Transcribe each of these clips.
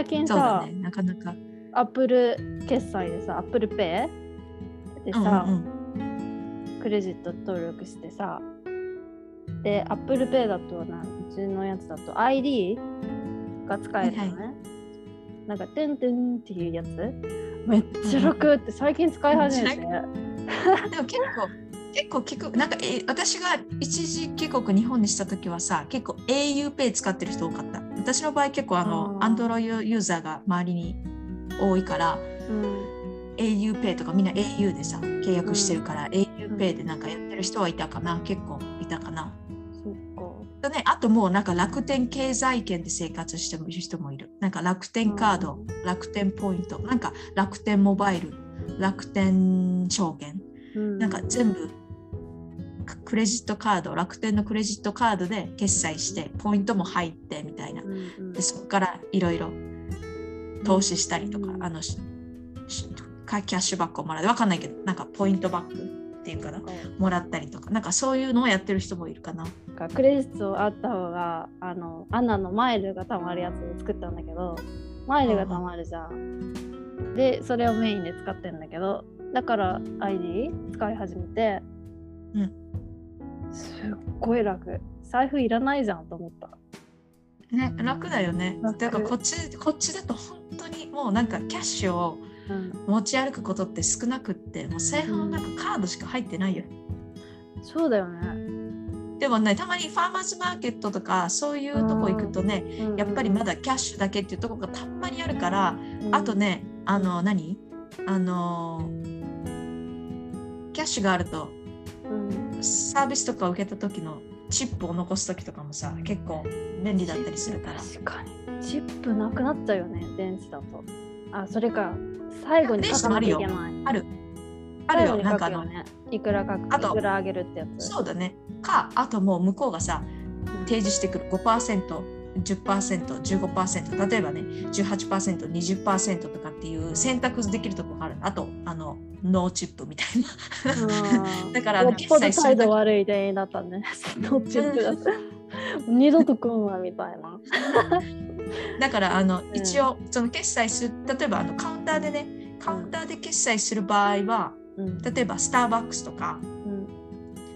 最近さ、ねなかなかアップル決済でさ、アップルペイでさ、うんうんクレジット登録してさ、で、アップルペイだとな、うちのやつだと ID が使えるのね。はいなんか、てんてんっていうやつ？めっちゃ楽って最近使い始めて。でも結構結構聞くなんかえ私が一時帰国日本にした時はさ結構 auPay 使ってる人多かった。私の場合結構あのあー。Android ユーザーが周りに多いからうん、auPay とかみんな au でさ契約してるから、auPay でなんかやってる人はいたかな結構いたかな。そっか。だね、あともうなんか楽天経済圏で生活してる人もいる。なんか楽天カード、楽天ポイント、なんか楽天モバイル、楽天証券、うん、なんか全部ククレジットカード、楽天のクレジットカードで決済して、ポイントも入ってみたいな。で、そこからいろいろ投資したりとか、うんあのキャッシュバックをもらう。わかんないけど、なんかポイントバックっていうかな。もらったりとか、なんかそういうのをやってる人もいるかな。なクレジットあった方があのアナのマイルがたまるやつを作ったんだけどマイルがたまるじゃん。でそれをメインで使ってるんだけどだから ID 使い始めて、うんすっごい楽財布いらないじゃんと思った。ね、楽だよね。楽だからこっちこっちだと本当にもうなんかキャッシュをうん、持ち歩くことって少なくってもう財布の中カードしか入ってないよ。そうだよね。でもねたまにファーマーズマーケットとかそういうとこ行くとねうんやっぱりまだキャッシュだけっていうとこがたまにあるからうんあとねあの何？あのキャッシュがあるとうんサービスとか受けた時のチップを残す時とかもさ結構便利だったりするから。確かにチップなくなっちゃうよね電子だと。あそれか最後に書かなきゃいけない。あるあるよ最後になんかあの。いくら書くあといくらあげるってやつ。そうだね。か、あともう向こうがさ、提示してくる5%、10%、15%、例えばね、18%、20%とかっていう選択できるところがある。あと、あの、ノーチップみたいな。うん だからよっぽど態度決済する時悪い店員だったね。ノッチップだった。二度と来んわみたいな。だから、あの、ん一応、その決済する、例えばあのカウンターでね、カウンターで決済する場合は、うん例えばスターバックスとか、うん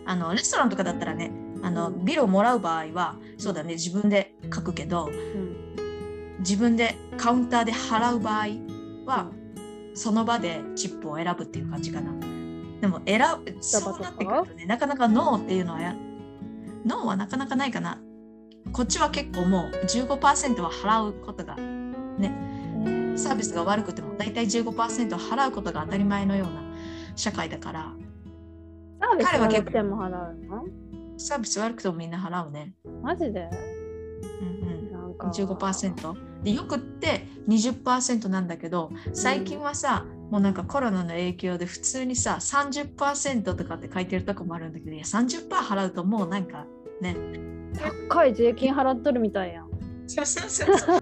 あのレストランとかだったらね、あのうんビルをもらう場合は、そうだね、自分で書くけど、うん自分でカウンターで払う場合は、その場でチップを選ぶっていう感じかな。でも選ぶ、そうなってくるとね、な？かなかノーっていうのはや、ノーはなかなかないかな。こっちは結構もう15%は払うことが、ね、サービスが悪くても大体15%払うことが当たり前のような社会だから、彼は結構悪くても払うの？サービス悪くてもみんな払うね。マジで？うんうん。なんか15%でよくって20%なんだけど最近はさ、もうなんかコロナの影響で普通にさ30%とかって書いてるとこもあるんだけどいや30%払うともうなんかね高い税金払っとるみたいやん。そうそうそうそう